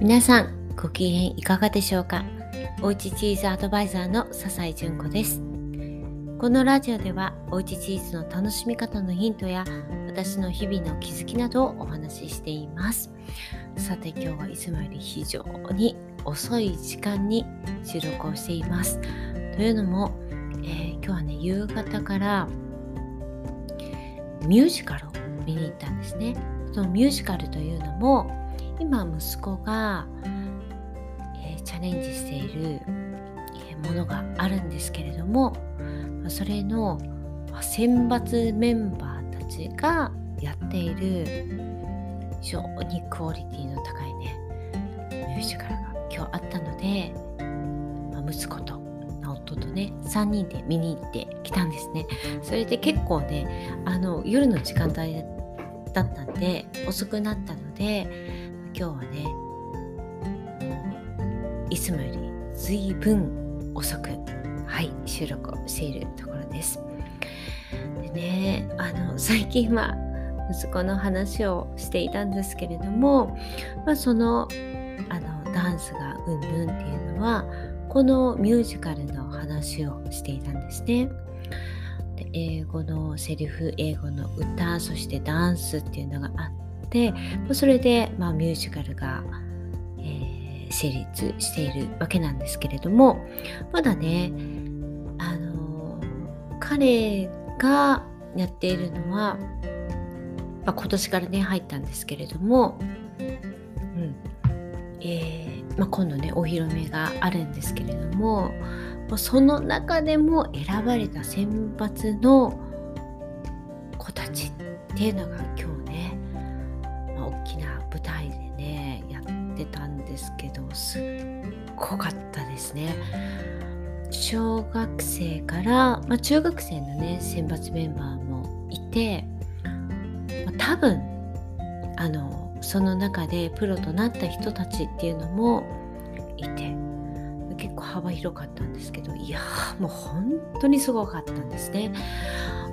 皆さんご機嫌いかがでしょうか？おうちチーズアドバイザーの笹井純子です。このラジオではおうちチーズの楽しみ方のヒントや私の日々の気づきなどをお話ししています。さて今日はいつもより非常に遅い時間に収録をしています。というのも、えー、今日はね夕方からミュージカルを見に行ったんですね。そのミュージカルというのも今息子が、えー、チャレンジしている、ものがあるんですけれどもそれの選抜メンバーたちがやっている非常にクオリティの高いねミュージカルが今日あったので、まあ、息子と夫とね3人で見に行ってきたんですね。それで結構ねあの夜の時間帯だったんで遅くなったので今日はねいつもより随分遅くはい収録をしているところですでねあの最近は息子の話をしていたんですけれども、まあ、そのあのダンスがうんぬんっていうのはこのミュージカルの話をしていたんですね。で英語のセリフ英語の歌そしてダンスっていうのがあっでそれで、まあ、ミュージカルが、えー、成立しているわけなんですけれどもまだねあの彼がやっているのは、まあ、今年からね入ったんですけれども、うん。えーまあ、今度ねお披露目があるんですけれどもその中でも選ばれた選抜の子たちっていうのが今日舞台でねやってたんですけどすっごかったですね。小学生から、まあ、中学生のね選抜メンバーもいて、まあ、多分あのその中でプロとなった人たちっていうのもいて結構幅広かったんですけどいやもう本当にすごかったんですね。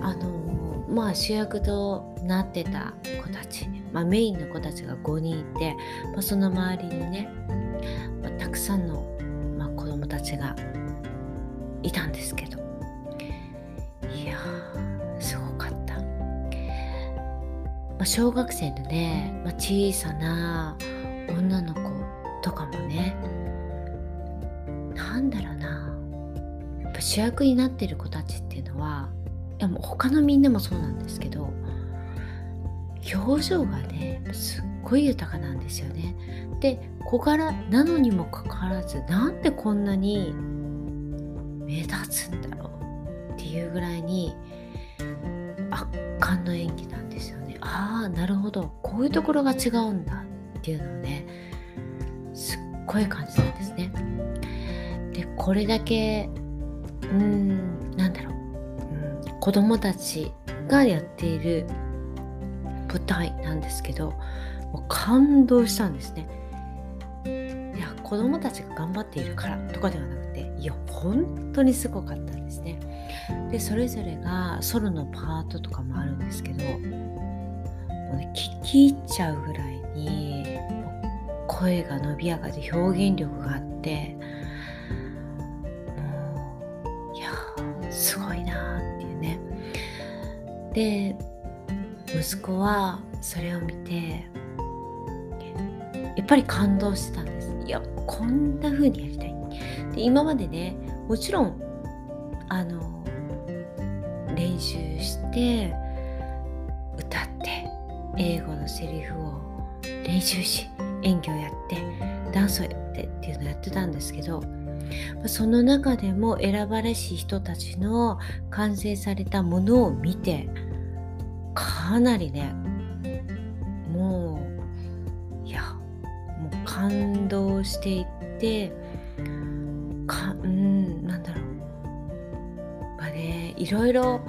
あのまあ主役となってた子たちまあ、メインの子たちが5人いて、まあ、その周りにね、まあ、たくさんの、まあ、子供たちがいたんですけど。いやすごかった、まあ、小学生のね、まあ、小さな女の子とかもねなんだろうな。やっぱ主役になってる子たちっていうのはいやもう他のみんなもそうなんですけど表情がねすっごい豊かなんですよね。で小柄なのにもかかわらずなんでこんなに目立つんだろうっていうぐらいに圧巻の演技なんですよね。ああなるほどこういうところが違うんだっていうのをねすっごい感じたんですね。でこれだけうーんなんだろう、うん、子供たちがやっている舞台なんですけどもう感動したんですね。いや子供たちが頑張っているからとかではなくていや本当にすごかったんですね。でそれぞれがソロのパートとかもあるんですけどもう、ね、聞き入っちゃうぐらいに声が伸びやかで表現力があってもういやすごいなっていうね。で息子はそれを見てやっぱり感動してたんです。いやこんな風にやりたい。で今までねもちろんあの練習して歌って英語のセリフを練習し演技をやってダンスをやってっていうのをやってたんですけどその中でも選ばれし人たちの完成されたものを見てかなりねもういやもう感動していってかうんなんだろう。まあねいろいろ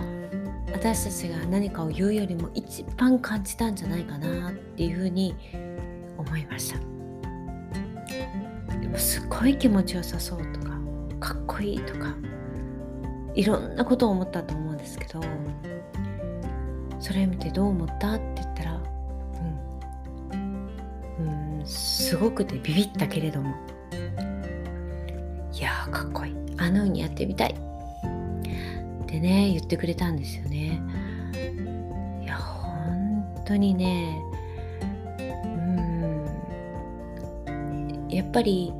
私たちが何かを言うよりも一番感じたんじゃないかなっていうふうに思いました。でもすっごい気持ちよさそうとかかっこいいとかいろんなことを思ったと思うんですけどそれ見てどう思った？って言ったらうん、うん、すごくてビビったけれども。いやーかっこいい。あのようにやってみたい。ってね言ってくれたんですよね。いや本当にねうん。やっぱり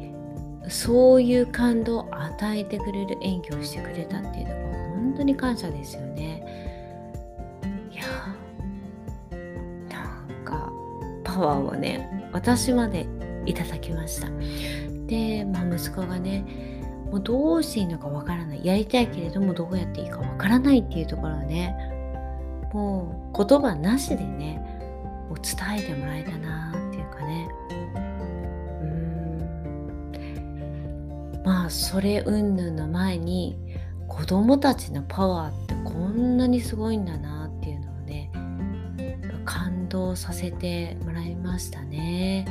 そういう感動を与えてくれる演技をしてくれたっていうのは本当に感謝ですよね。パワーをね私までいただきました。で、まあ、息子がねもうどうしていいのかわからない。やりたいけれどもどうやっていいかわからないっていうところはねもう言葉なしでねもう伝えてもらえたなっていうかね。うん。まあそれ云々の前に子供たちのパワーってこんなにすごいんだな動させてもらいましたね。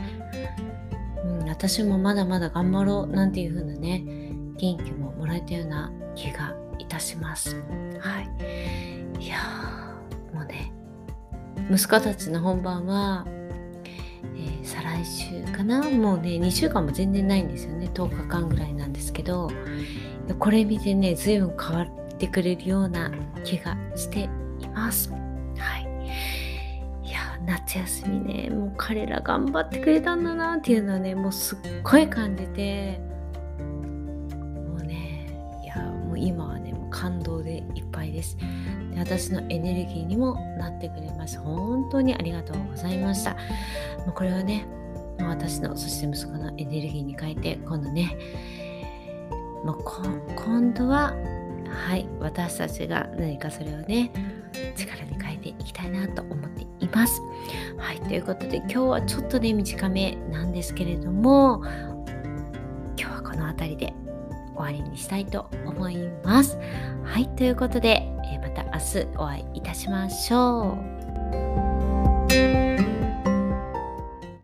うん、私もまだまだ頑張ろうなんていう風なね元気ももらえたような気がいたします。はい。いやもうね、息子たちの本番は、えー、再来週かな？もうね、2週間も全然ないんですよね。10日間ぐらいなんですけど、これ見てね、随分変わってくれるような気がしています。夏休みね、もう彼ら頑張ってくれたんだなっていうのはね、もうすっごい感じても、うねいやもう今はねもう感動でいっぱいです。で私のエネルギーにもなってくれます。本当にありがとうございました。もうこれはね私のそして息子のエネルギーに変えて今度ねもう今度ははい私たちが何かそれをね力に変えていきたいなと思っています。ということで今日はちょっとね短めなんですけれども今日はこの辺りで終わりにしたいと思います。はい、ということで、えまた明日お会いいたしましょう。